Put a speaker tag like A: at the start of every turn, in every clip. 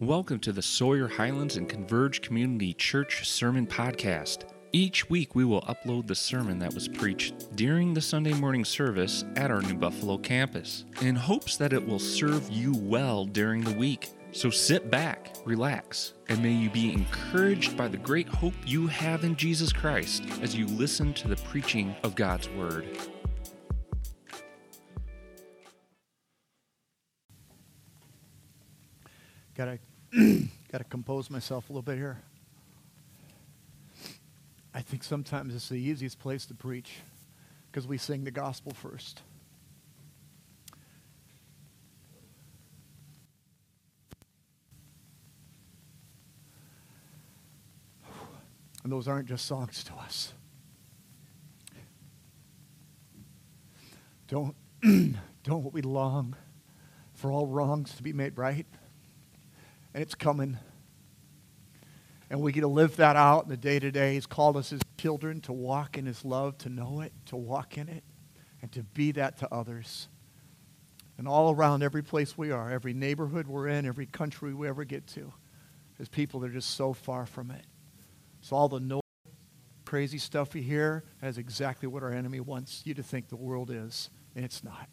A: Welcome to the Sawyer Highlands and Converge Community Church Sermon Podcast. Each week we will upload the sermon that was preached during the Sunday morning service at our New Buffalo campus in hopes that it will serve you well during the week. So sit back, relax, and may you be encouraged by the great hope you have in Jesus Christ as you listen to the preaching of God's Word.
B: Gotta, gotta compose myself a little bit here. I think sometimes it's the easiest place to preach because we sing the gospel first. And those aren't just songs to us. Don't, don't we long for all wrongs to be made right? And it's coming. And we get to live that out in the day to day. He's called us as children to walk in His love, to know it, to walk in it, and to be that to others. And all around every place we are, every neighborhood we're in, every country we ever get to, there's people that are just so far from it. So all the noise, crazy stuff you hear, that's exactly what our enemy wants you to think the world is, and it's not.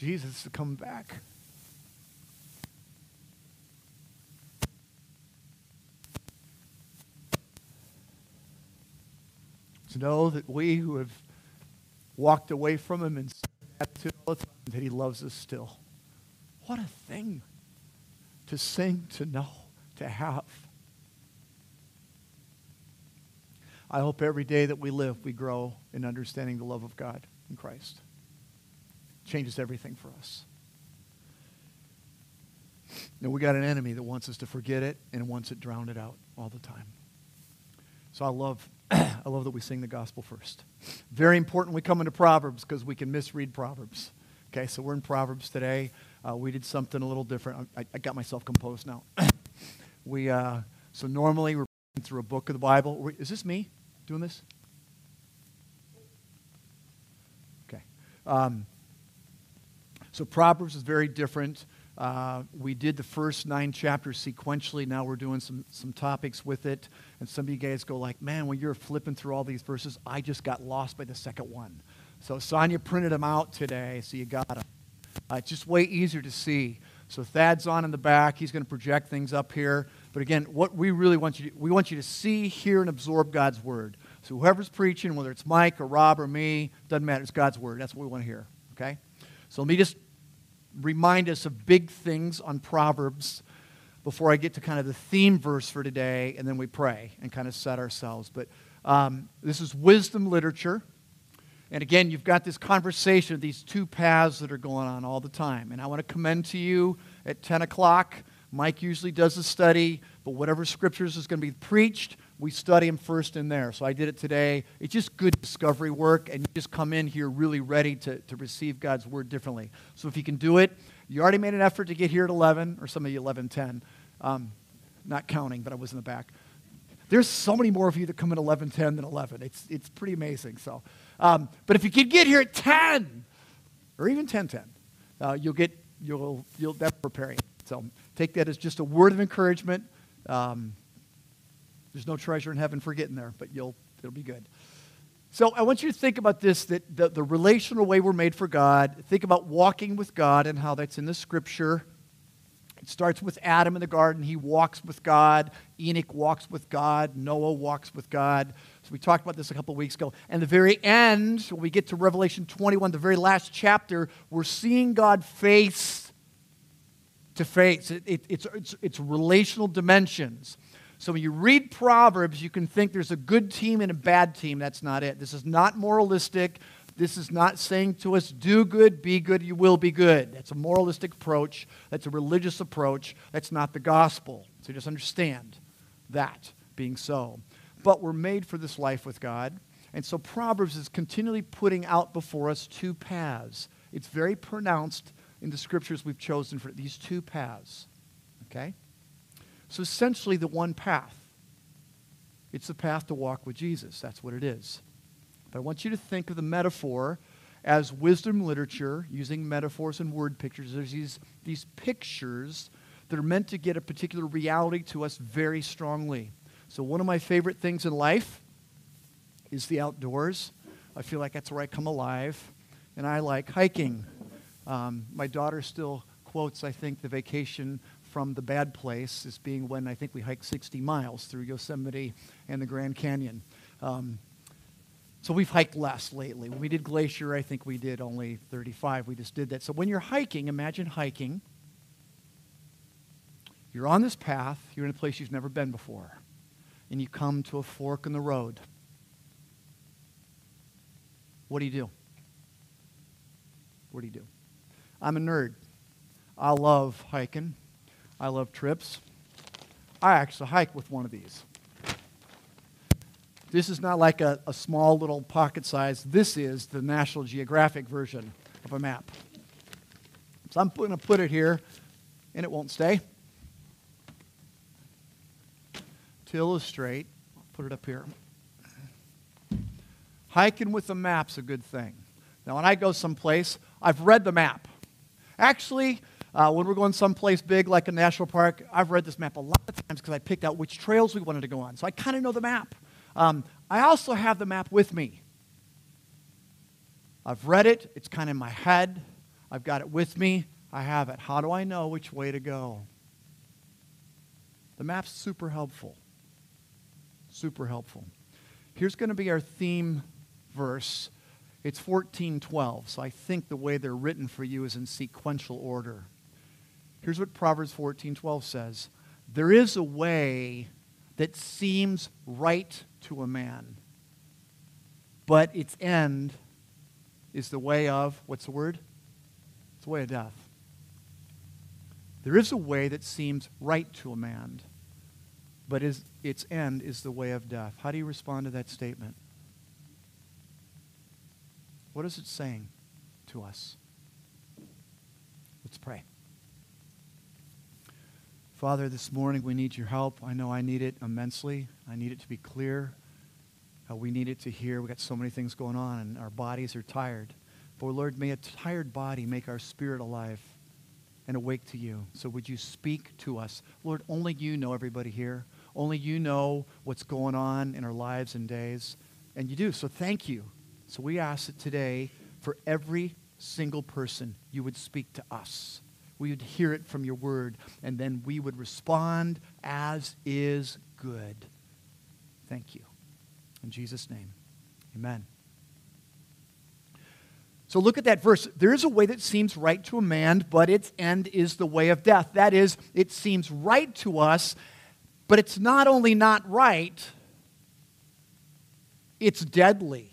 B: Jesus to come back. To know that we who have walked away from him and said that he loves us still. What a thing to sing, to know, to have. I hope every day that we live, we grow in understanding the love of God in Christ changes everything for us. Now, we got an enemy that wants us to forget it and wants it drowned out all the time. So I love, I love that we sing the gospel first. Very important we come into Proverbs because we can misread Proverbs. Okay, so we're in Proverbs today. Uh, we did something a little different. I, I got myself composed now. we, uh, so normally we're through a book of the Bible. Is this me doing this? Okay. Um, so Proverbs is very different. Uh, we did the first nine chapters sequentially. Now we're doing some, some topics with it. And some of you guys go like, man, when you're flipping through all these verses, I just got lost by the second one. So Sonia printed them out today, so you got them. Uh, it's just way easier to see. So Thad's on in the back. He's going to project things up here. But again, what we really want you to, we want you to see, hear, and absorb God's word. So whoever's preaching, whether it's Mike or Rob or me, doesn't matter. It's God's word. That's what we want to hear. Okay? So let me just remind us of big things on Proverbs before I get to kind of the theme verse for today, and then we pray and kind of set ourselves. But um, this is wisdom literature. And again, you've got this conversation of these two paths that are going on all the time. And I want to commend to you at 10 o'clock. Mike usually does the study, but whatever scriptures is going to be preached, we study them first in there. So I did it today. It's just good discovery work, and you just come in here really ready to, to receive God's word differently. So if you can do it, you already made an effort to get here at 11, or some of you 11:10. Um, not counting, but I was in the back. There's so many more of you that come in 11:10 than 11. It's, it's pretty amazing. So, um, but if you can get here at 10, or even 10:10, uh, you'll get you'll you'll that's preparing. So take that as just a word of encouragement. Um, there's no treasure in heaven for getting there, but you'll, it'll be good. So I want you to think about this that the, the relational way we're made for God. Think about walking with God and how that's in the scripture. It starts with Adam in the garden. He walks with God. Enoch walks with God. Noah walks with God. So we talked about this a couple weeks ago. And the very end, when we get to Revelation 21, the very last chapter, we're seeing God face to face. It, it, it's, it's, it's relational dimensions. So when you read Proverbs, you can think there's a good team and a bad team. That's not it. This is not moralistic. This is not saying to us, do good, be good, you will be good. That's a moralistic approach. That's a religious approach. That's not the gospel. So just understand that being so. But we're made for this life with God. And so Proverbs is continually putting out before us two paths. It's very pronounced in the scriptures we've chosen for these two paths. Okay? So essentially, the one path. It's the path to walk with Jesus. That's what it is. But I want you to think of the metaphor as wisdom literature, using metaphors and word pictures, there's these, these pictures that are meant to get a particular reality to us very strongly. So, one of my favorite things in life is the outdoors. I feel like that's where I come alive. And I like hiking. Um, my daughter still quotes, I think, the vacation from the bad place as being when I think we hiked 60 miles through Yosemite and the Grand Canyon. Um, so we've hiked less lately. When we did Glacier, I think we did only 35. We just did that. So when you're hiking, imagine hiking. You're on this path, you're in a place you've never been before, and you come to a fork in the road. What do you do? What do you do? I'm a nerd. I love hiking. I love trips. I actually hike with one of these. This is not like a, a small little pocket size. This is the National Geographic version of a map. So I'm going to put it here, and it won't stay. To illustrate, I'll put it up here. Hiking with a map's a good thing. Now, when I go someplace, I've read the map. Actually, uh, when we're going someplace big like a national park, I've read this map a lot of times because I picked out which trails we wanted to go on. So I kind of know the map. Um, I also have the map with me. I've read it, it's kind of in my head. I've got it with me. I have it. How do I know which way to go? The map's super helpful. Super helpful. Here's going to be our theme verse. It's 1412. So I think the way they're written for you is in sequential order. Here's what Proverbs 14:12 says. There is a way that seems right to a man, but its end is the way of what's the word? It's the way of death. There is a way that seems right to a man, but is, its end is the way of death. How do you respond to that statement? What is it saying to us? Let's pray. Father, this morning we need your help. I know I need it immensely. I need it to be clear. Uh, we need it to hear. We've got so many things going on, and our bodies are tired. But Lord, may a tired body make our spirit alive and awake to you. So would you speak to us? Lord, only you know everybody here. Only you know what's going on in our lives and days. And you do. So thank you. So we ask that today, for every single person, you would speak to us we would hear it from your word, and then we would respond as is good. Thank you. In Jesus' name, amen. So look at that verse. There is a way that seems right to a man, but its end is the way of death. That is, it seems right to us, but it's not only not right, it's deadly.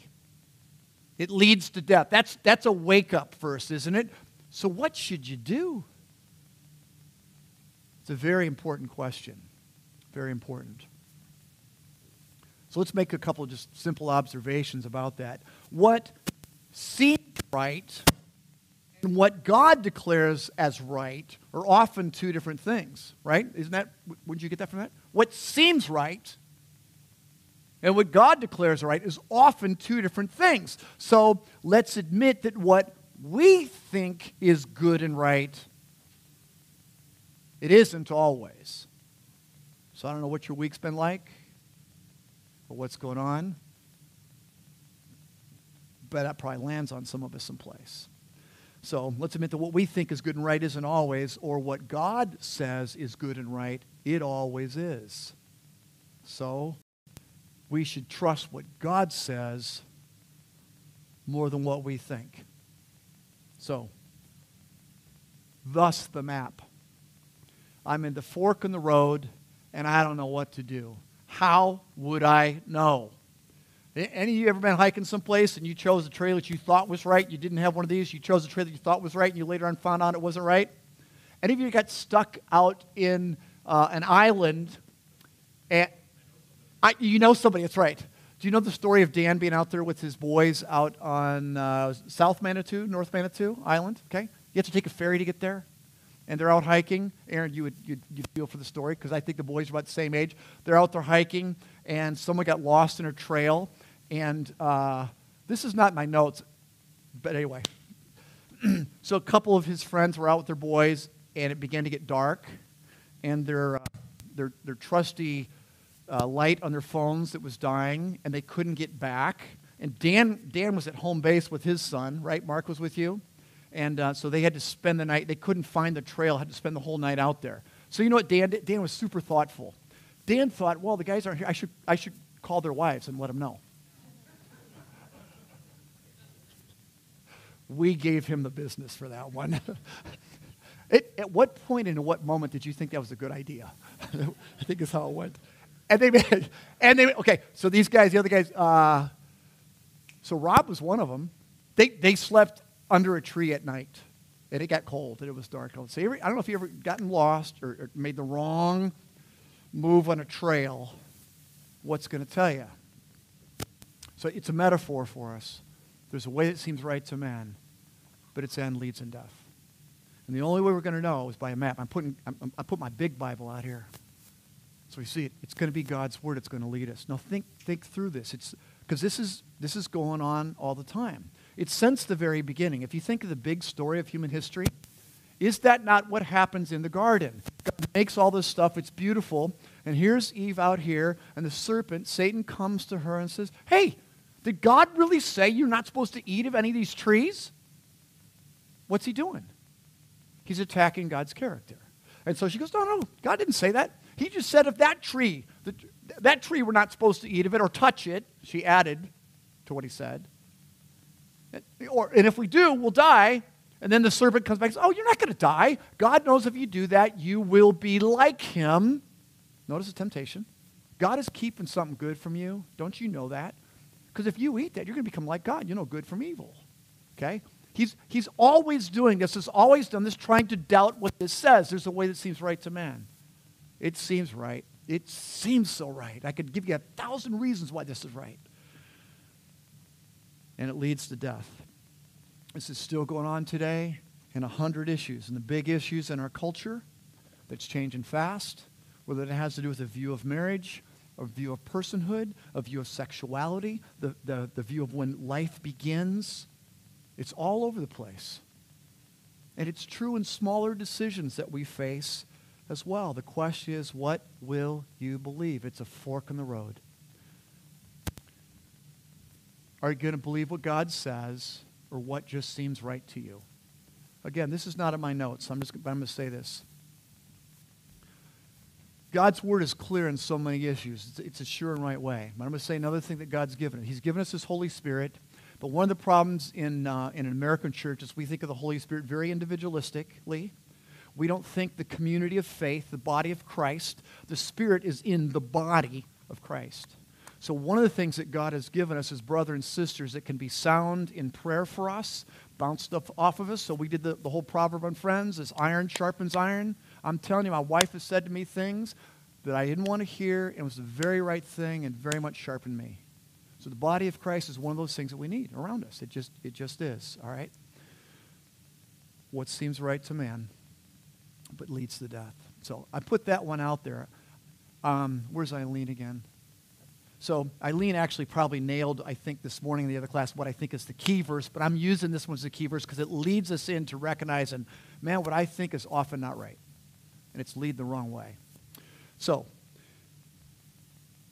B: It leads to death. That's, that's a wake up verse, isn't it? So, what should you do? It's a very important question. Very important. So let's make a couple just simple observations about that. What seems right and what God declares as right are often two different things, right? Isn't that, would you get that from that? What seems right and what God declares right is often two different things. So let's admit that what we think is good and right it isn't always. So I don't know what your week's been like or what's going on, but that probably lands on some of us someplace. So let's admit that what we think is good and right isn't always, or what God says is good and right, it always is. So we should trust what God says more than what we think. So, thus the map. I'm in the fork in the road and I don't know what to do. How would I know? Any of you ever been hiking someplace and you chose a trail that you thought was right? You didn't have one of these. You chose a trail that you thought was right and you later on found out it wasn't right? Any of you got stuck out in uh, an island? And I, you know somebody, that's right. Do you know the story of Dan being out there with his boys out on uh, South Manitou, North Manitou Island? Okay. You have to take a ferry to get there and they're out hiking. Aaron, you would you'd, you'd feel for the story because I think the boys are about the same age. They're out there hiking, and someone got lost in a trail. And uh, this is not my notes. but anyway, so a couple of his friends were out with their boys, and it began to get dark, and their, uh, their, their trusty uh, light on their phones that was dying, and they couldn't get back. And Dan, Dan was at home base with his son, right? Mark was with you. And uh, so they had to spend the night. They couldn't find the trail, had to spend the whole night out there. So you know what Dan did? Dan was super thoughtful. Dan thought, well, the guys aren't here. I should, I should call their wives and let them know. we gave him the business for that one. it, at what point and at what moment did you think that was a good idea? I think is how it went. And they made, and they okay. So these guys, the other guys, uh, so Rob was one of them. They they slept under a tree at night, and it got cold and it was dark. So I don't know if you ever gotten lost or, or made the wrong move on a trail. What's going to tell you? So it's a metaphor for us. There's a way that seems right to man, but its end leads in death. And the only way we're going to know is by a map. I'm putting, I'm, I put my big Bible out here. So we see it. It's going to be God's word. It's going to lead us. Now think, think through this. It's because this is this is going on all the time. It's since the very beginning. If you think of the big story of human history, is that not what happens in the garden? God makes all this stuff. It's beautiful. And here's Eve out here, and the serpent, Satan, comes to her and says, "Hey, did God really say you're not supposed to eat of any of these trees? What's he doing? He's attacking God's character. And so she goes, No, no, God didn't say that. He just said if that tree, the, that tree, we're not supposed to eat of it or touch it. She added to what he said. Or, and if we do, we'll die. And then the serpent comes back and says, Oh, you're not going to die. God knows if you do that, you will be like him. Notice the temptation. God is keeping something good from you. Don't you know that? Because if you eat that, you're going to become like God. You know good from evil. Okay? He's, he's always doing this, has always done this, trying to doubt what this says. There's a way that seems right to man. It seems right. It seems so right. I could give you a thousand reasons why this is right. And it leads to death. This is still going on today in a hundred issues. And the big issues in our culture that's changing fast, whether it has to do with the view of marriage, a view of personhood, a view of sexuality, the, the, the view of when life begins. It's all over the place. And it's true in smaller decisions that we face as well. The question is, what will you believe? It's a fork in the road. Are you going to believe what God says or what just seems right to you? Again, this is not in my notes. I'm just I'm going to say this. God's word is clear in so many issues. It's, it's a sure and right way. But I'm going to say another thing that God's given. He's given us His Holy Spirit. But one of the problems in, uh, in an American church is we think of the Holy Spirit very individualistically. We don't think the community of faith, the body of Christ, the Spirit is in the body of Christ. So, one of the things that God has given us as brothers and sisters that can be sound in prayer for us, bounce stuff off of us. So, we did the, the whole proverb on friends as iron sharpens iron. I'm telling you, my wife has said to me things that I didn't want to hear, and was the very right thing and very much sharpened me. So the body of Christ is one of those things that we need around us. It just, it just is, all right? What seems right to man, but leads to death. So I put that one out there. Um, where's Eileen again? So Eileen actually probably nailed, I think, this morning in the other class what I think is the key verse, but I'm using this one as the key verse because it leads us into recognizing, man, what I think is often not right and it's lead the wrong way. So,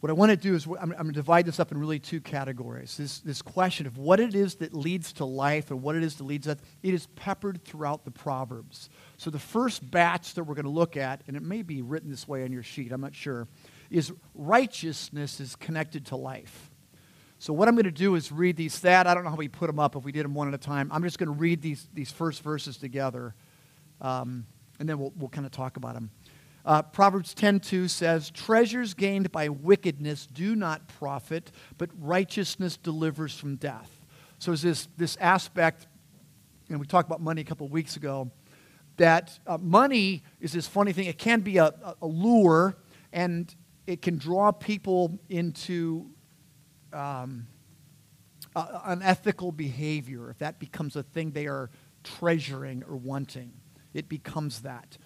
B: what I want to do is I'm, I'm going to divide this up in really two categories. This, this question of what it is that leads to life and what it is that leads us, it is peppered throughout the Proverbs. So the first batch that we're going to look at, and it may be written this way on your sheet, I'm not sure, is righteousness is connected to life. So what I'm going to do is read these. That I don't know how we put them up if we did them one at a time. I'm just going to read these, these first verses together. Um, and then we'll, we'll kind of talk about them. Uh, Proverbs 10:2 says, "Treasures gained by wickedness do not profit, but righteousness delivers from death." So there's this, this aspect, and we talked about money a couple of weeks ago, that uh, money is this funny thing. It can be a, a lure, and it can draw people into um, uh, unethical behavior if that becomes a thing they are treasuring or wanting it becomes that.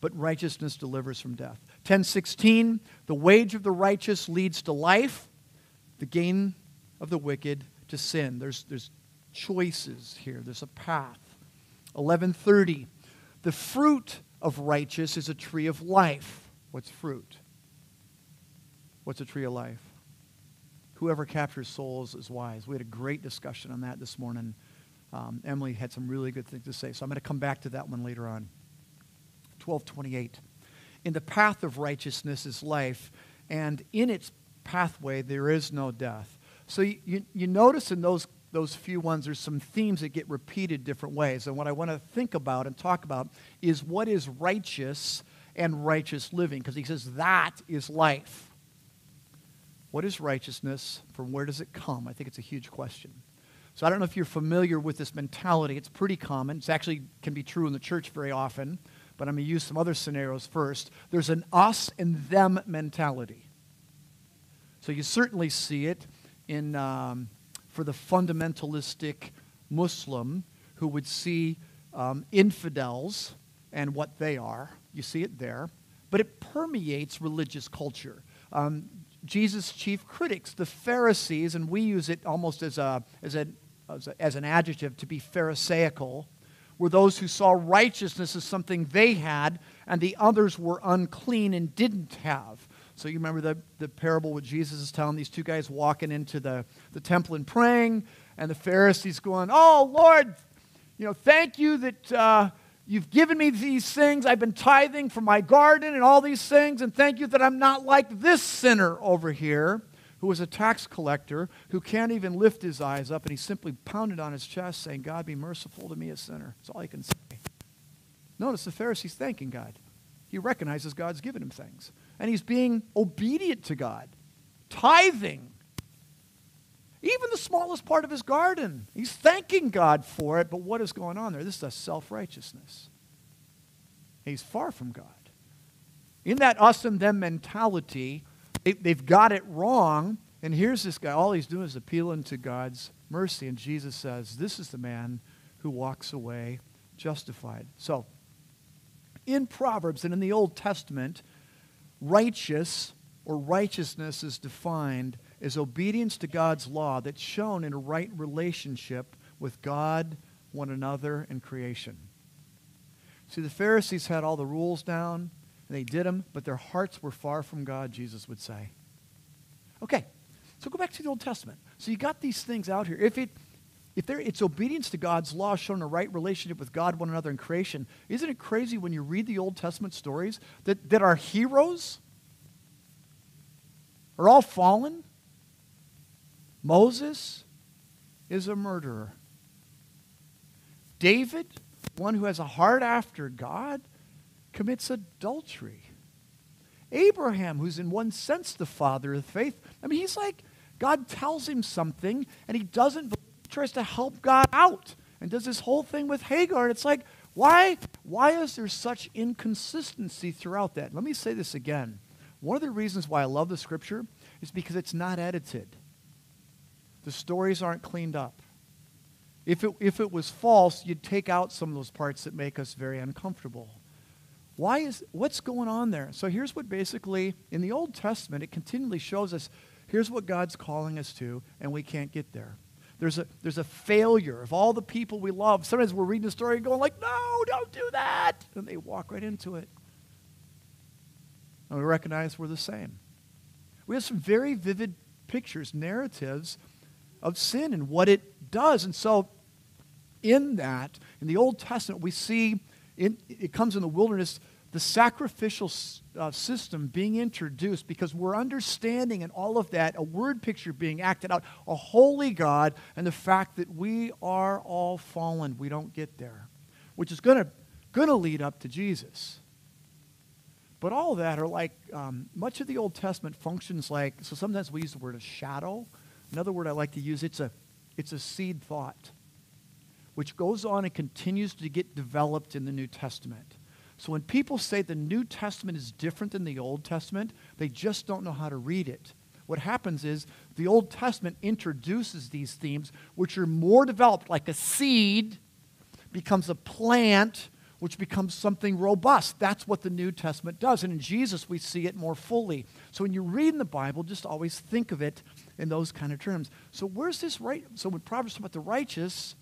B: But righteousness delivers from death. 1016, the wage of the righteous leads to life, the gain of the wicked to sin. There's, there's choices here. There's a path. 1130. The fruit of righteous is a tree of life. What's fruit? What's a tree of life? Whoever captures souls is wise. We had a great discussion on that this morning. Um, Emily had some really good things to say, so I'm going to come back to that one later on. 1228. In the path of righteousness is life, and in its pathway there is no death. So you, you, you notice in those, those few ones, there's some themes that get repeated different ways. And what I want to think about and talk about is what is righteous and righteous living, because he says that is life. What is righteousness? From where does it come? I think it's a huge question. So I don't know if you're familiar with this mentality. It's pretty common. It actually can be true in the church very often, but I'm going to use some other scenarios first. There's an us and them mentality. So you certainly see it in, um, for the fundamentalistic Muslim who would see um, infidels and what they are. You see it there. But it permeates religious culture. Um, Jesus' chief critics, the Pharisees, and we use it almost as, a, as, a, as, a, as an adjective to be Pharisaical, were those who saw righteousness as something they had and the others were unclean and didn't have. So you remember the, the parable what Jesus is telling these two guys walking into the, the temple and praying, and the Pharisees going, Oh, Lord, you know, thank you that uh, you've given me these things. I've been tithing from my garden and all these things, and thank you that I'm not like this sinner over here who is a tax collector who can't even lift his eyes up, and he simply pounded on his chest saying, God, be merciful to me, a sinner. That's all he can say. Notice the Pharisee's thanking God. He recognizes God's given him things. And he's being obedient to God, tithing. Even the smallest part of his garden. He's thanking God for it, but what is going on there? This is a self righteousness. He's far from God. In that us and them mentality, they, have got it wrong. And here's this guy, all he's doing is appealing to God's mercy. And Jesus says, This is the man who walks away justified. So, in Proverbs and in the Old Testament, righteous or righteousness is defined as obedience to God's law that's shown in a right relationship with God, one another, and creation. See, the Pharisees had all the rules down, and they did them, but their hearts were far from God, Jesus would say. Okay, so go back to the Old Testament. So you got these things out here. If it if there, it's obedience to God's law shown in a right relationship with God, one another, and creation, isn't it crazy when you read the Old Testament stories that, that our heroes are all fallen? Moses is a murderer. David, one who has a heart after God, commits adultery. Abraham, who's in one sense the father of faith, I mean, he's like, God tells him something and he doesn't tries to help God out and does this whole thing with Hagar. And it's like, why, why is there such inconsistency throughout that? Let me say this again. One of the reasons why I love the scripture is because it's not edited. The stories aren't cleaned up. If it, if it was false, you'd take out some of those parts that make us very uncomfortable. Why is what's going on there? So here's what basically in the Old Testament it continually shows us here's what God's calling us to, and we can't get there. There's a, there's a failure of all the people we love. Sometimes we're reading a story and going like, no, don't do that. And they walk right into it. And we recognize we're the same. We have some very vivid pictures, narratives of sin and what it does. And so in that, in the Old Testament, we see in, it comes in the wilderness the sacrificial uh, system being introduced because we're understanding in all of that a word picture being acted out, a holy God, and the fact that we are all fallen. We don't get there, which is going to lead up to Jesus. But all that are like um, much of the Old Testament functions like so. Sometimes we use the word a shadow. Another word I like to use it's a it's a seed thought, which goes on and continues to get developed in the New Testament. So when people say the New Testament is different than the Old Testament, they just don't know how to read it. What happens is the Old Testament introduces these themes, which are more developed, like a seed becomes a plant, which becomes something robust. That's what the New Testament does. And in Jesus, we see it more fully. So when you read in the Bible, just always think of it in those kind of terms. So where's this right? So when Proverbs talk about the righteous,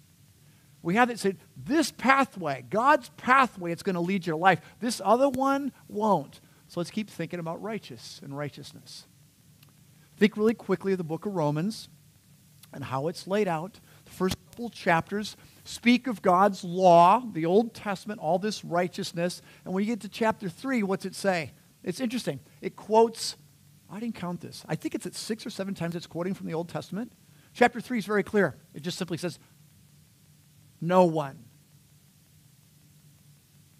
B: we have it said, this pathway, God's pathway, it's going to lead you to life. This other one won't. So let's keep thinking about righteous and righteousness. Think really quickly of the book of Romans and how it's laid out. The first couple chapters speak of God's law, the Old Testament, all this righteousness. And when you get to chapter 3, what's it say? It's interesting. It quotes, I didn't count this. I think it's at six or seven times it's quoting from the Old Testament. Chapter 3 is very clear. It just simply says, No one.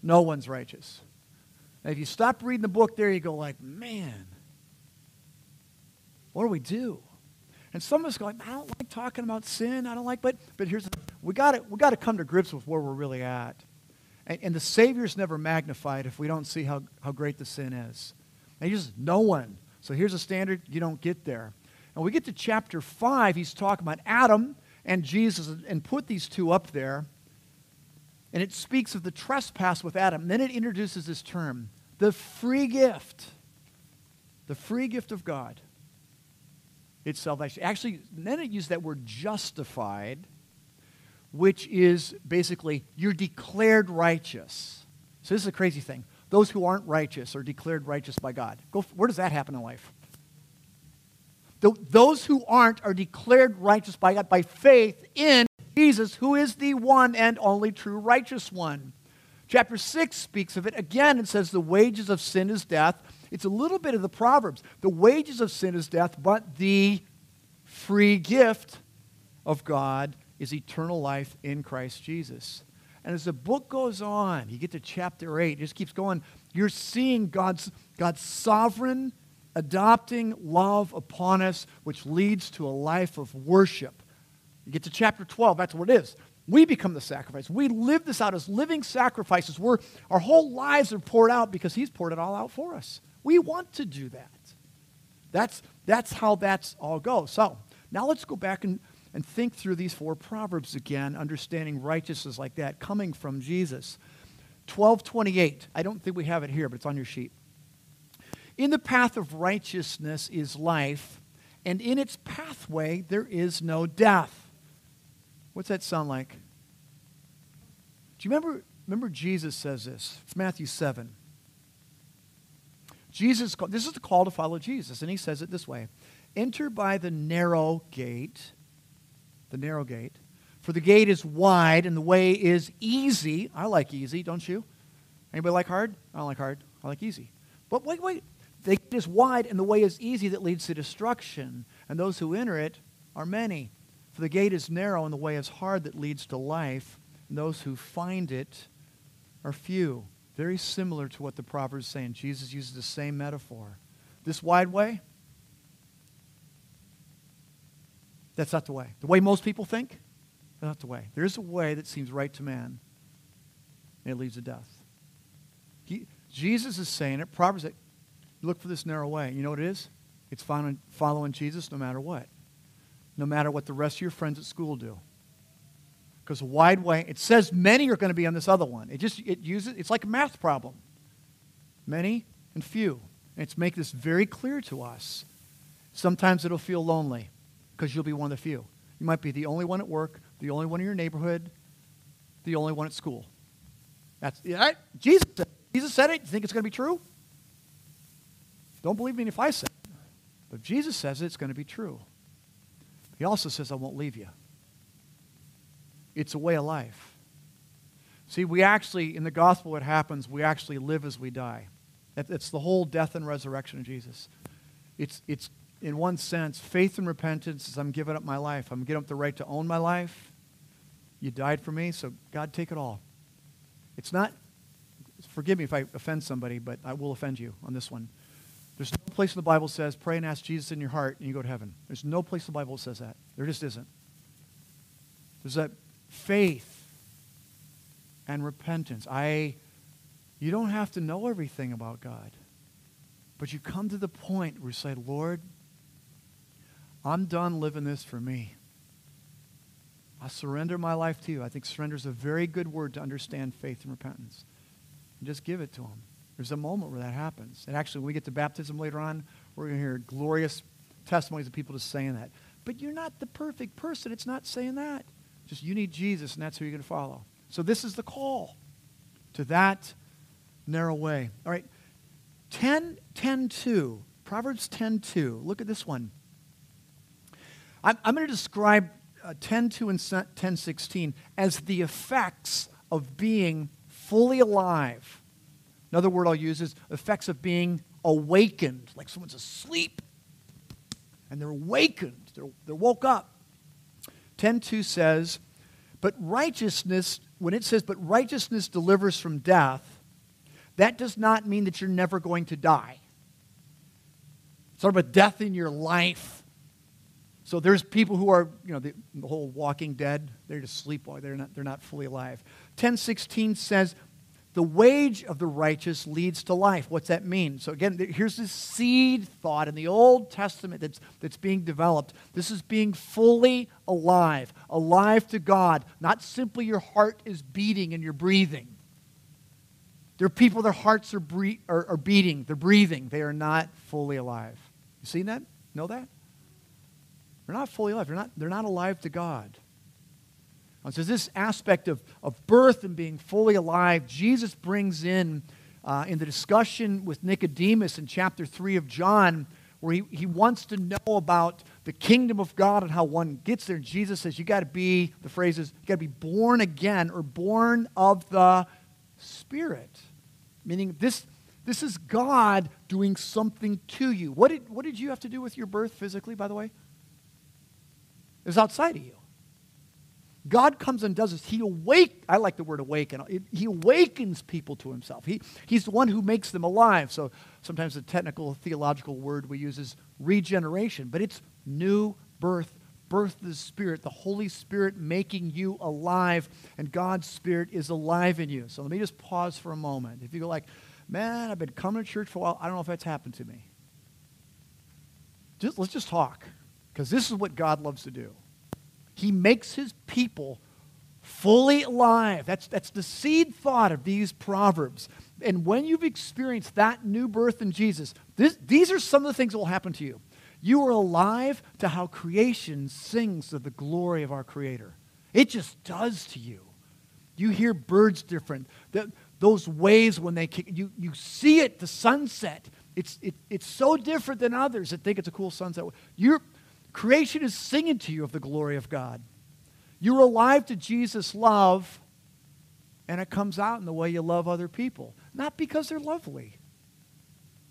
B: No one's righteous. Now, if you stop reading the book there, you go like, man, what do we do? And some of us go, I don't like talking about sin. I don't like, but but here's we got to we got to come to grips with where we're really at. And, and, the Savior's never magnified if we don't see how, how great the sin is. And he just no one. So here's a standard you don't get there. And we get to chapter five. He's talking about Adam and Jesus, and put these two up there. And it speaks of the trespass with Adam. Then it introduces this term, the free gift. The free gift of God its salvation. Actually, then it used that word justified, which is basically you're declared righteous. So this is a crazy thing. Those who aren't righteous are declared righteous by God. Go, where does that happen in life? those who aren't are declared righteous by God by faith in Jesus, who is the one and only true righteous one. Chapter 6 speaks of it. Again, it says, The wages of sin is death, it's a little bit of the Proverbs. The wages of sin is death, but the free gift of God is eternal life in Christ Jesus. And as the book goes on, you get to chapter 8, it just keeps going. You're seeing God's, God's sovereign, adopting love upon us, which leads to a life of worship. You get to chapter 12, that's what it is. We become the sacrifice. We live this out as living sacrifices. We're, our whole lives are poured out because He's poured it all out for us. We want to do that. That's, that's how that's all goes. So now let's go back and, and think through these four proverbs again, understanding righteousness like that coming from Jesus. 1228. I don't think we have it here, but it's on your sheet. In the path of righteousness is life, and in its pathway there is no death. What's that sound like? Do you remember, remember Jesus says this? It's Matthew 7. Jesus, this is the call to follow Jesus, and he says it this way Enter by the narrow gate, the narrow gate, for the gate is wide and the way is easy. I like easy, don't you? Anybody like hard? I don't like hard. I like easy. But wait, wait. The gate is wide and the way is easy that leads to destruction, and those who enter it are many. For the gate is narrow and the way is hard that leads to life, and those who find it are few. Very similar to what the Proverbs saying. Jesus uses the same metaphor. This wide way, that's not the way. The way most people think, that's not the way. There is a way that seems right to man, and it leads to death. He, Jesus is saying it. Proverbs say, look for this narrow way. You know what it is? It's following, following Jesus no matter what. No matter what the rest of your friends at school do because a wide way, it says many are going to be on this other one. It just, it uses, it's like a math problem. Many and few. And it's make this very clear to us. Sometimes it'll feel lonely because you'll be one of the few. You might be the only one at work, the only one in your neighborhood, the only one at school. That's yeah, Jesus. Said, Jesus said it. You think it's going to be true? Don't believe me if I say it. But if Jesus says it, it's going to be true. He also says, I won't leave you. It's a way of life. See, we actually, in the gospel, what happens, we actually live as we die. It's the whole death and resurrection of Jesus. It's, it's in one sense, faith and repentance is I'm giving up my life. I'm giving up the right to own my life. You died for me, so God, take it all. It's not, forgive me if I offend somebody, but I will offend you on this one. There's no place in the Bible says, pray and ask Jesus in your heart and you go to heaven. There's no place in the Bible says that. There just isn't. There's that faith and repentance. I, you don't have to know everything about God, but you come to the point where you say, Lord, I'm done living this for me. I surrender my life to you. I think surrender is a very good word to understand faith and repentance. And just give it to him. There's a moment where that happens. And actually, when we get to baptism later on, we're going to hear glorious testimonies of people just saying that. But you're not the perfect person. It's not saying that. Just you need Jesus, and that's who you're going to follow. So this is the call to that narrow way. All right. 10, 10 2. Proverbs 10 2. Look at this one. I'm, I'm going to describe uh, 10 2 and 10 16 as the effects of being fully alive. Another word I'll use is effects of being awakened, like someone's asleep and they're awakened, they're, they're woke up. 10.2 says, but righteousness, when it says, but righteousness delivers from death, that does not mean that you're never going to die. It's sort of a death in your life. So there's people who are, you know, the, the whole walking dead, they're just sleepwalking, they're not, they're not fully alive. 1016 says, the wage of the righteous leads to life. What's that mean? So, again, here's this seed thought in the Old Testament that's, that's being developed. This is being fully alive, alive to God. Not simply your heart is beating and you're breathing. There are people, their hearts are, bre- are, are beating, they're breathing. They are not fully alive. You seen that? Know that? They're not fully alive. They're not, they're not alive to God. And so, this aspect of, of birth and being fully alive, Jesus brings in uh, in the discussion with Nicodemus in chapter 3 of John, where he, he wants to know about the kingdom of God and how one gets there. And Jesus says, You got to be, the phrase is, you got to be born again or born of the Spirit. Meaning, this, this is God doing something to you. What did, what did you have to do with your birth physically, by the way? Was outside of you. God comes and does this. He awake. I like the word awaken. He awakens people to himself. He, he's the one who makes them alive. So sometimes the technical theological word we use is regeneration, but it's new birth, birth of the Spirit, the Holy Spirit making you alive, and God's Spirit is alive in you. So let me just pause for a moment. If you go like, man, I've been coming to church for a while, I don't know if that's happened to me. Just, let's just talk, because this is what God loves to do. He makes his people fully alive. That's, that's the seed thought of these proverbs. And when you've experienced that new birth in Jesus, this, these are some of the things that will happen to you. You are alive to how creation sings of the glory of our Creator. It just does to you. You hear birds different. The, those waves when they kick, you, you see it, the sunset. It's, it, it's so different than others that think it's a cool sunset. You're, Creation is singing to you of the glory of God. You're alive to Jesus' love, and it comes out in the way you love other people. Not because they're lovely,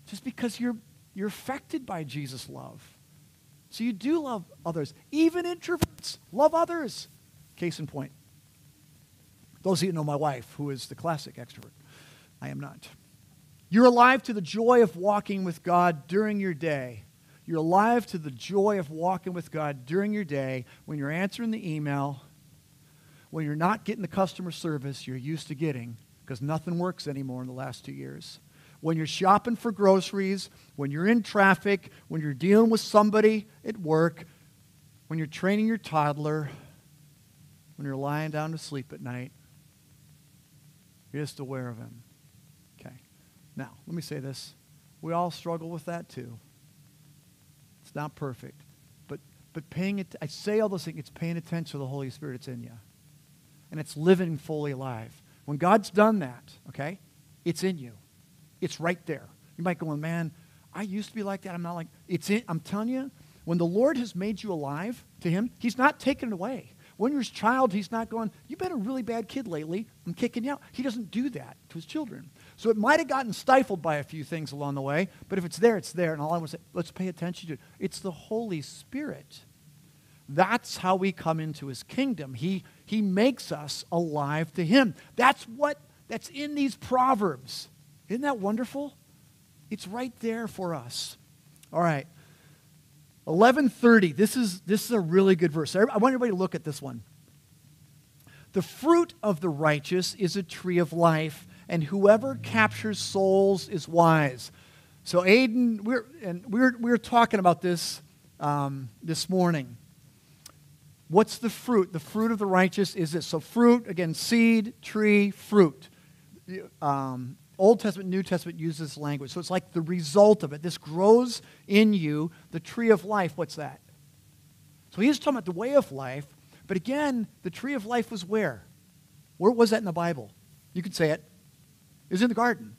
B: just because you're, you're affected by Jesus' love. So you do love others. Even introverts love others. Case in point. Those of you know my wife, who is the classic extrovert. I am not. You're alive to the joy of walking with God during your day. You're alive to the joy of walking with God during your day when you're answering the email, when you're not getting the customer service you're used to getting because nothing works anymore in the last two years. When you're shopping for groceries, when you're in traffic, when you're dealing with somebody at work, when you're training your toddler, when you're lying down to sleep at night, you're just aware of Him. Okay. Now, let me say this. We all struggle with that too not perfect. But, but paying it, I say all those things, it's paying attention to the Holy Spirit that's in you. And it's living fully alive. When God's done that, okay, it's in you. It's right there. You might go, man, I used to be like that. I'm not like, it's in, I'm telling you, when the Lord has made you alive to Him, He's not taking it away. When you're a child, He's not going, you've been a really bad kid lately. I'm kicking you out. He doesn't do that to His children. So it might have gotten stifled by a few things along the way, but if it's there, it's there. And all I want to say, let's pay attention to it. It's the Holy Spirit. That's how we come into his kingdom. He, he makes us alive to him. That's what that's in these proverbs. Isn't that wonderful? It's right there for us. All right. 1130. This is this is a really good verse. I want everybody to look at this one. The fruit of the righteous is a tree of life and whoever captures souls is wise. So, Aiden, we're, and we're, we're talking about this um, this morning. What's the fruit? The fruit of the righteous is this. So, fruit, again, seed, tree, fruit. Um, Old Testament, New Testament use this language. So, it's like the result of it. This grows in you, the tree of life. What's that? So, he's talking about the way of life. But again, the tree of life was where? Where was that in the Bible? You could say it. Was in the garden.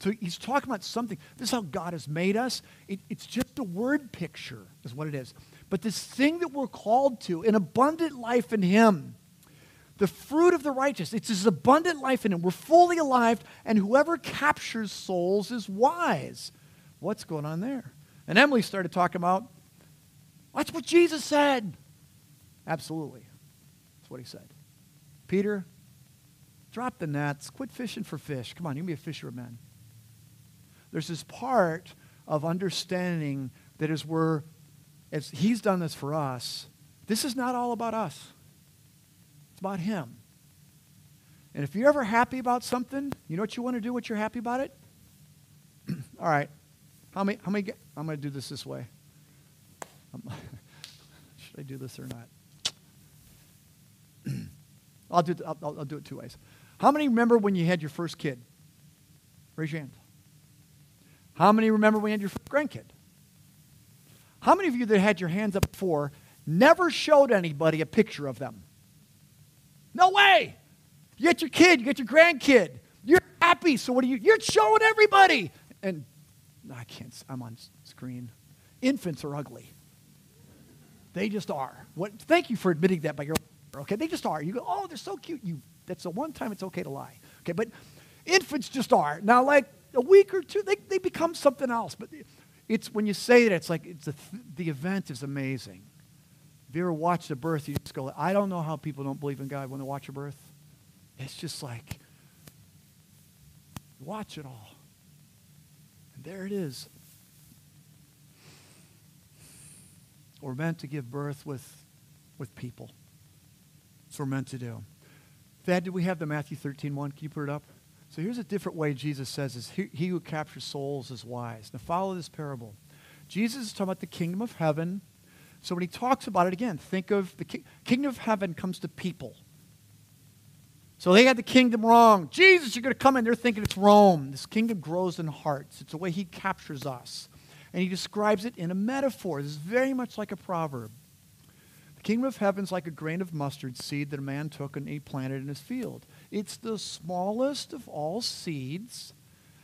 B: So he's talking about something. This is how God has made us. It, it's just a word picture, is what it is. But this thing that we're called to, an abundant life in Him, the fruit of the righteous, it's this abundant life in Him. We're fully alive, and whoever captures souls is wise. What's going on there? And Emily started talking about, that's what Jesus said. Absolutely. That's what he said. Peter, drop the nets. Quit fishing for fish. Come on, you can be a fisherman. There's this part of understanding that as we're, as he's done this for us, this is not all about us. It's about him. And if you're ever happy about something, you know what you want to do What you're happy about it? all right. How many, how many, I'm going to do this this way. Um, should I do this or not? I'll do, I'll, I'll do it two ways. How many remember when you had your first kid? Raise your hand. How many remember when you had your first grandkid? How many of you that had your hands up before never showed anybody a picture of them? No way! You get your kid, you get your grandkid. You're happy, so what are you? You're showing everybody. And I can't, I'm on screen. Infants are ugly. They just are. What, thank you for admitting that by your okay? They just are. You go, oh, they're so cute. You, that's the one time it's okay to lie. Okay, but infants just are. Now, like a week or two, they, they become something else. But it's when you say that, it's like it's a, the event is amazing. Have you ever watched a birth? You just go, I don't know how people don't believe in God when they watch a birth. It's just like, watch it all. And there it is. We're meant to give birth with, with people. That's what we're meant to do. Thad, did we have the Matthew 13 one? Can you put it up? So here's a different way Jesus says is he, he who captures souls is wise. Now follow this parable. Jesus is talking about the kingdom of heaven. So when he talks about it again, think of the ki- kingdom of heaven comes to people. So they had the kingdom wrong. Jesus, you're going to come in. They're thinking it's Rome. This kingdom grows in hearts. It's the way he captures us. And he describes it in a metaphor. This is very much like a proverb kingdom of heaven's like a grain of mustard seed that a man took and he planted in his field. It's the smallest of all seeds,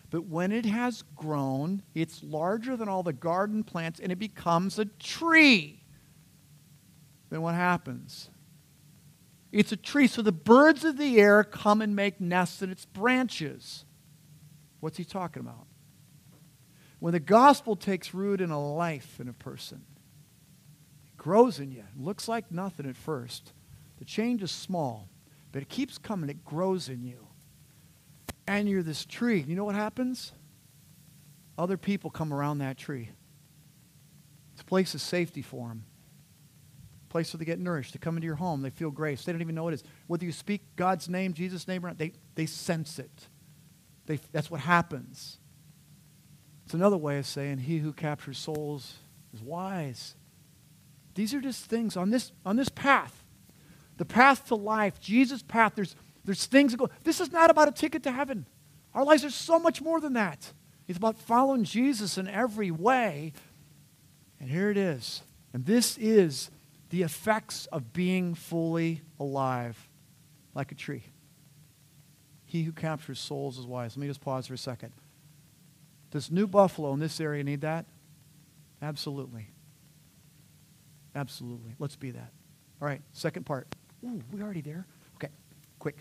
B: but when it has grown, it's larger than all the garden plants and it becomes a tree. Then what happens? It's a tree, so the birds of the air come and make nests in its branches. What's he talking about? When the gospel takes root in a life in a person, grows in you. It looks like nothing at first. The change is small, but it keeps coming. It grows in you. And you're this tree. You know what happens? Other people come around that tree. It's a place of safety for them. Place where they get nourished. They come into your home. They feel grace. They don't even know what it is. Whether you speak God's name, Jesus' name, or not, they, they sense it. They, that's what happens. It's another way of saying he who captures souls is wise. These are just things on this, on this path. The path to life, Jesus' path, there's, there's things that go. This is not about a ticket to heaven. Our lives are so much more than that. It's about following Jesus in every way. And here it is. And this is the effects of being fully alive, like a tree. He who captures souls is wise. Let me just pause for a second. Does New Buffalo in this area need that? Absolutely. Absolutely. Let's be that. All right, second part. Ooh, we're already there. Okay, quick.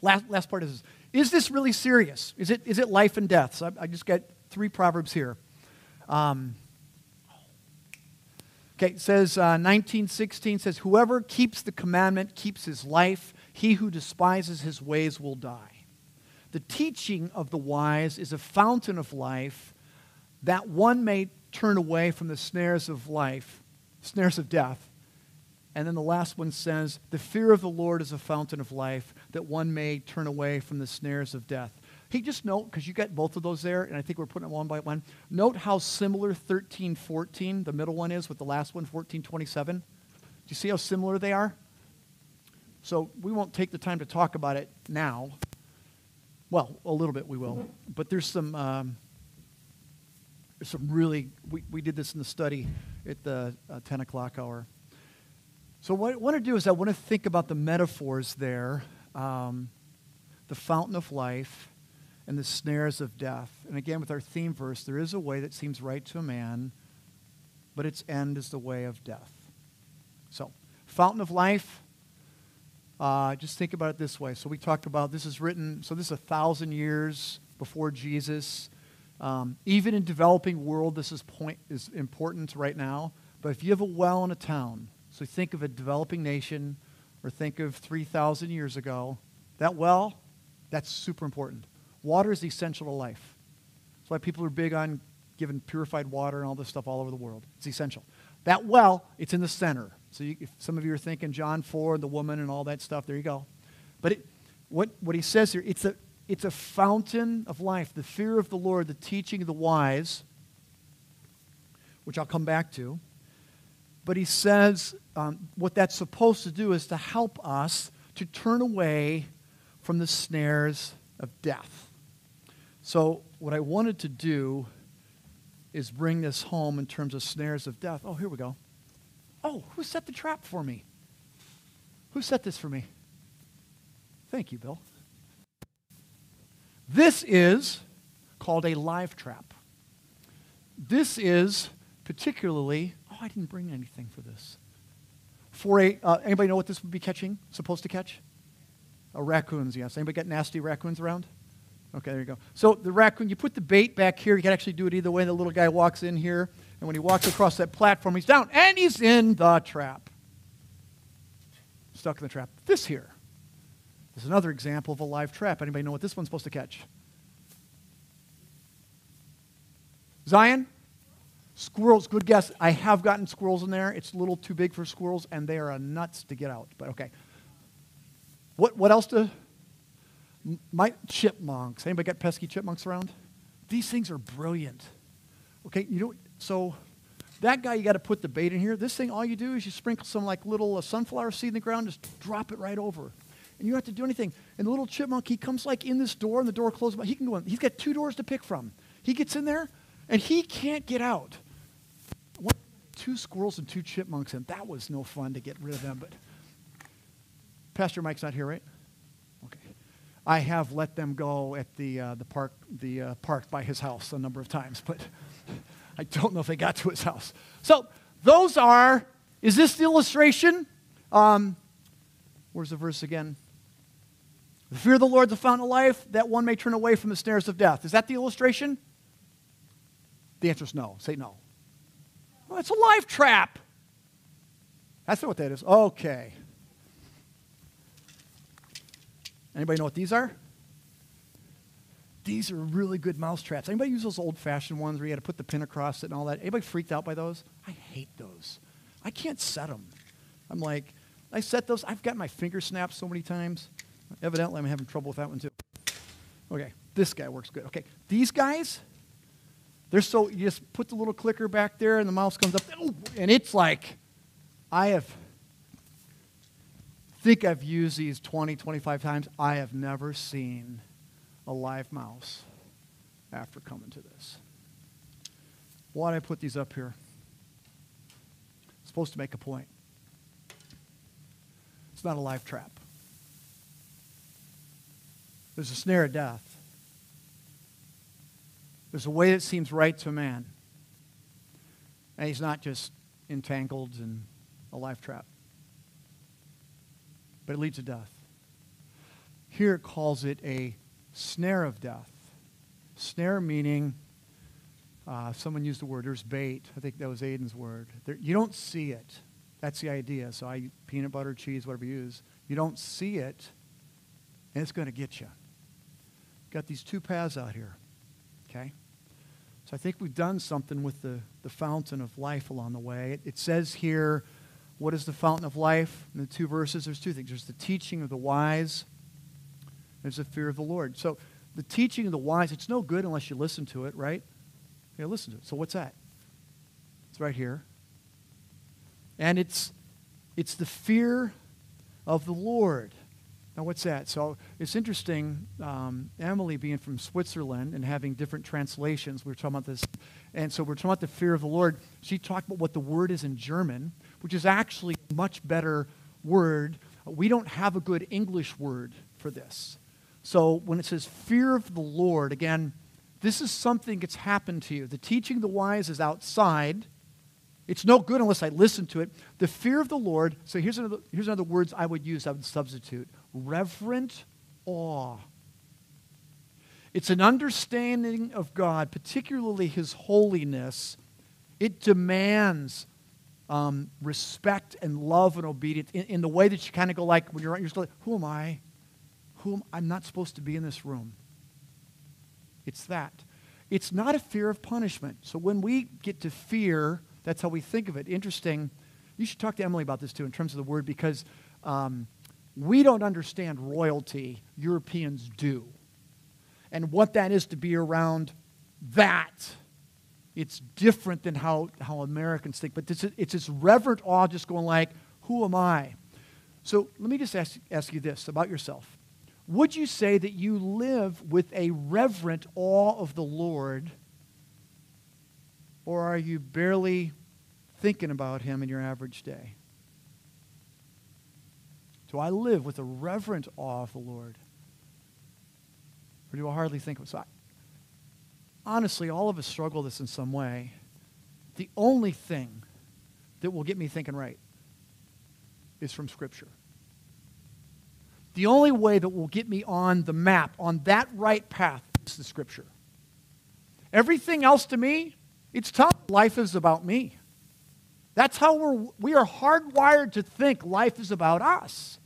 B: Last, last part is Is this really serious? Is it, is it life and death? So I, I just got three proverbs here. Um, okay, it says uh, 1916 says, Whoever keeps the commandment keeps his life. He who despises his ways will die. The teaching of the wise is a fountain of life that one may turn away from the snares of life snares of death. And then the last one says, The fear of the Lord is a fountain of life, that one may turn away from the snares of death. Hey, just note, because you got both of those there, and I think we're putting them one by one. Note how similar 1314, the middle one, is with the last one, 1427. you see how similar they are? So we won't take the time to talk about it now. Well, a little bit we will. But there's some, um, there's some really, we, we did this in the study at the uh, 10 o'clock hour. So what I want to do is I want to think about the metaphors there, um, the fountain of life and the snares of death. And again, with our theme verse, there is a way that seems right to a man, but its end is the way of death. So, fountain of life, uh, just think about it this way. So we talked about this is written, so this is a thousand years before Jesus. Um, even in developing world, this is, point, is important right now. But if you have a well in a town, so think of a developing nation or think of 3,000 years ago, that well, that's super important. Water is essential to life. That's why people are big on giving purified water and all this stuff all over the world. It's essential. That well, it's in the center. So you, if some of you are thinking John 4, the woman and all that stuff, there you go. But it, what, what he says here, it's a, it's a fountain of life. The fear of the Lord, the teaching of the wise, which I'll come back to. But he says um, what that's supposed to do is to help us to turn away from the snares of death. So, what I wanted to do is bring this home in terms of snares of death. Oh, here we go. Oh, who set the trap for me? Who set this for me? Thank you, Bill. This is called a live trap. This is particularly, oh, I didn't bring anything for this. For a, uh, anybody know what this would be catching, supposed to catch? Uh, raccoons, yes. Anybody got nasty raccoons around? Okay, there you go. So the raccoon, you put the bait back here. You can actually do it either way. The little guy walks in here and when he walks across that platform, he's down and he's in the trap. Stuck in the trap. This here is another example of a live trap. Anybody know what this one's supposed to catch? Zion? Squirrels, good guess. I have gotten squirrels in there. It's a little too big for squirrels, and they are nuts to get out. But okay. What, what else to? My chipmunks. Anybody got pesky chipmunks around? These things are brilliant. Okay, you know, so that guy, you got to put the bait in here. This thing, all you do is you sprinkle some like little uh, sunflower seed in the ground, just drop it right over. And you don't have to do anything. And the little chipmunk, he comes like in this door, and the door closes. He can go in. He's got two doors to pick from. He gets in there, and he can't get out. One, two squirrels and two chipmunks, and that was no fun to get rid of them. But Pastor Mike's not here, right? Okay. I have let them go at the uh, the park the uh, park by his house a number of times, but. I don't know if they got to his house. So those are, is this the illustration? Um, where's the verse again? The fear of the Lord, is the fountain of life, that one may turn away from the snares of death. Is that the illustration? The answer is no. Say no. Well, it's a life trap. That's not what that is. Okay. Anybody know what these are? These are really good mouse traps. Anybody use those old fashioned ones where you had to put the pin across it and all that? Anybody freaked out by those? I hate those. I can't set them. I'm like, I set those. I've got my finger snapped so many times. Evidently, I'm having trouble with that one too. Okay, this guy works good. Okay, these guys, they're so, you just put the little clicker back there and the mouse comes up, oh, and it's like, I have, think I've used these 20, 25 times. I have never seen a live mouse after coming to this. Why did I put these up here? It's supposed to make a point. It's not a live trap. There's a snare of death. There's a way that seems right to a man. And he's not just entangled in a life trap, but it leads to death. Here it calls it a snare of death. Snare meaning, uh, someone used the word, there's bait. I think that was Aiden's word. There, you don't see it. That's the idea. So I peanut butter, cheese, whatever you use. You don't see it, and it's going to get you. Got these two paths out here. Okay? So I think we've done something with the, the fountain of life along the way. It, it says here, what is the fountain of life? In the two verses, there's two things. There's the teaching of the wise, there's the fear of the Lord. So the teaching of the wise, it's no good unless you listen to it, right? Yeah, listen to it. So what's that? It's right here. And it's it's the fear of the Lord. Now, what's that? So it's interesting, um, Emily being from Switzerland and having different translations. We were talking about this. And so we're talking about the fear of the Lord. She talked about what the word is in German, which is actually a much better word. We don't have a good English word for this. So when it says fear of the Lord, again, this is something that's happened to you. The teaching of the wise is outside. It's no good unless I listen to it. The fear of the Lord, so here's another, here's another words I would use, I would substitute reverent awe. It's an understanding of God, particularly His holiness. It demands um, respect and love and obedience in, in, the way that you kind of go like when you're, you're like, who am I? Who am, I'm not supposed to be in this room. It's that. It's not a fear of punishment. So when we get to fear, that's how we think of it. Interesting. You should talk to Emily about this too in terms of the word because um, we don't understand royalty, Europeans do. And what that is to be around that, it's different than how, how Americans think. But it's, it's this reverent awe just going like, who am I? So let me just ask, ask you this about yourself. Would you say that you live with a reverent awe of the Lord, or are you barely thinking about Him in your average day? Do I live with a reverent awe of the Lord? Or do I hardly think of it? So I, honestly, all of us struggle this in some way. The only thing that will get me thinking right is from Scripture. The only way that will get me on the map, on that right path, is the Scripture. Everything else to me, it's tough. Life is about me. That's how we're, we are hardwired to think life is about us.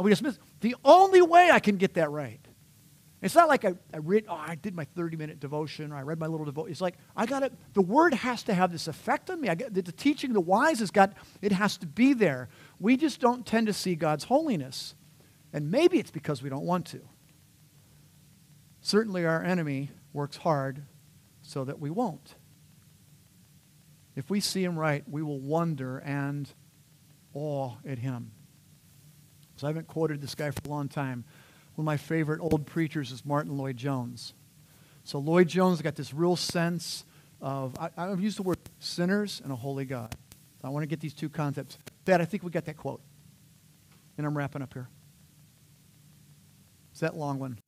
B: And we just miss. The only way I can get that right. It's not like I, I read, oh, I did my 30 minute devotion, or I read my little devotion. It's like, I got to, the word has to have this effect on me. I got, the, the teaching the wise has got, it has to be there. We just don't tend to see God's holiness. And maybe it's because we don't want to. Certainly, our enemy works hard so that we won't. If we see him right, we will wonder and awe at him. I haven't quoted this guy for a long time. One of my favorite old preachers is Martyn Lloyd-Jones. So Lloyd Jones got this real sense of, I, I've used the word sinners and a holy God. I want to get these two concepts. Dad, I think we got that quote. And I'm wrapping up here. Is that long one?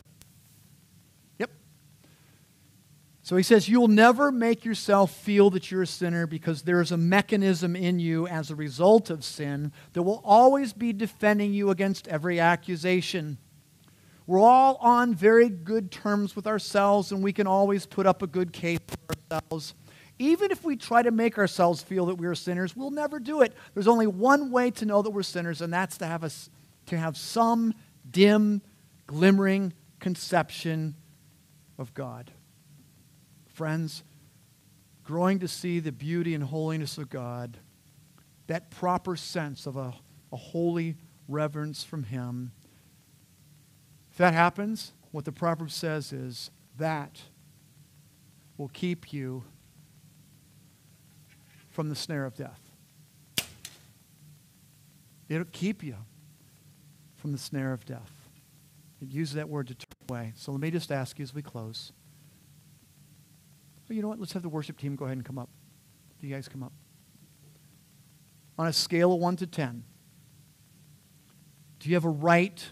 B: So he says, You'll never make yourself feel that you're a sinner because there is a mechanism in you as a result of sin that will always be defending you against every accusation. We're all on very good terms with ourselves, and we can always put up a good case for ourselves. Even if we try to make ourselves feel that we're sinners, we'll never do it. There's only one way to know that we're sinners, and that's to have, us, to have some dim, glimmering conception of God friends, growing to see the beauty and holiness of God, that proper sense of a, a holy reverence from Him. If that happens, what the proverb says is that will keep you from the snare of death. It'll keep you from the snare of death. It uses that word to turn away. So let me just ask you as we close. You know what? Let's have the worship team go ahead and come up. Do you guys come up? On a scale of 1 to 10, do you have a right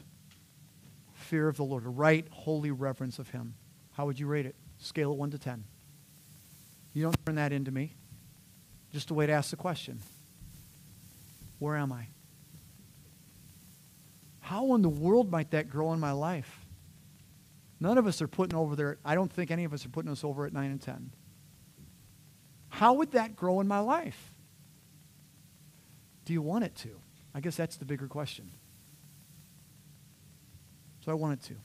B: fear of the Lord, a right holy reverence of Him? How would you rate it? Scale of 1 to 10. You don't turn that into me. Just a way to ask the question Where am I? How in the world might that grow in my life? None of us are putting over there, I don't think any of us are putting us over at 9 and 10. How would that grow in my life? Do you want it to? I guess that's the bigger question. So I want it to.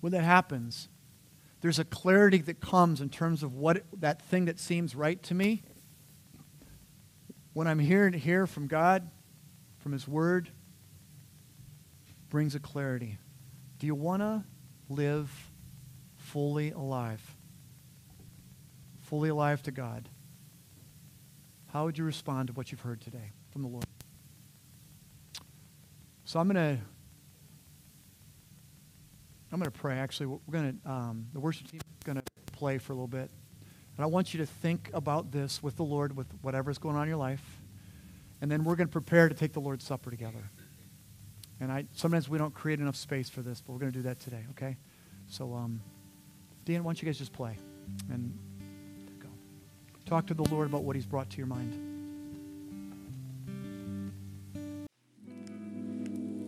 B: When that happens, there's a clarity that comes in terms of what that thing that seems right to me. When I'm hearing hear from God, from His Word, brings a clarity. Do you want to live fully alive? Fully alive to God? How would you respond to what you've heard today? from the Lord. So I'm going to I'm going to pray. Actually, we're going to um, the worship team is going to play for a little bit, and I want you to think about this with the Lord, with whatever's going on in your life, and then we're going to prepare to take the Lord's Supper together. And I sometimes we don't create enough space for this, but we're going to do that today. Okay? So, um, Dan, why don't you guys just play and go talk to the Lord about what He's brought to your mind.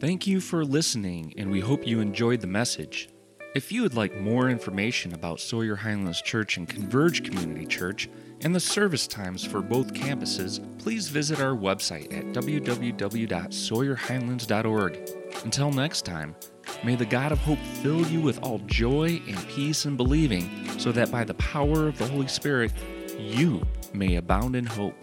A: Thank you for listening, and we hope you enjoyed the message. If you would like more information about Sawyer Highlands Church and Converge Community Church and the service times for both campuses, please visit our website at www.sawyerhighlands.org. Until next time, may the God of hope fill you with all joy and peace in believing, so that by the power of the Holy Spirit, you may abound in hope.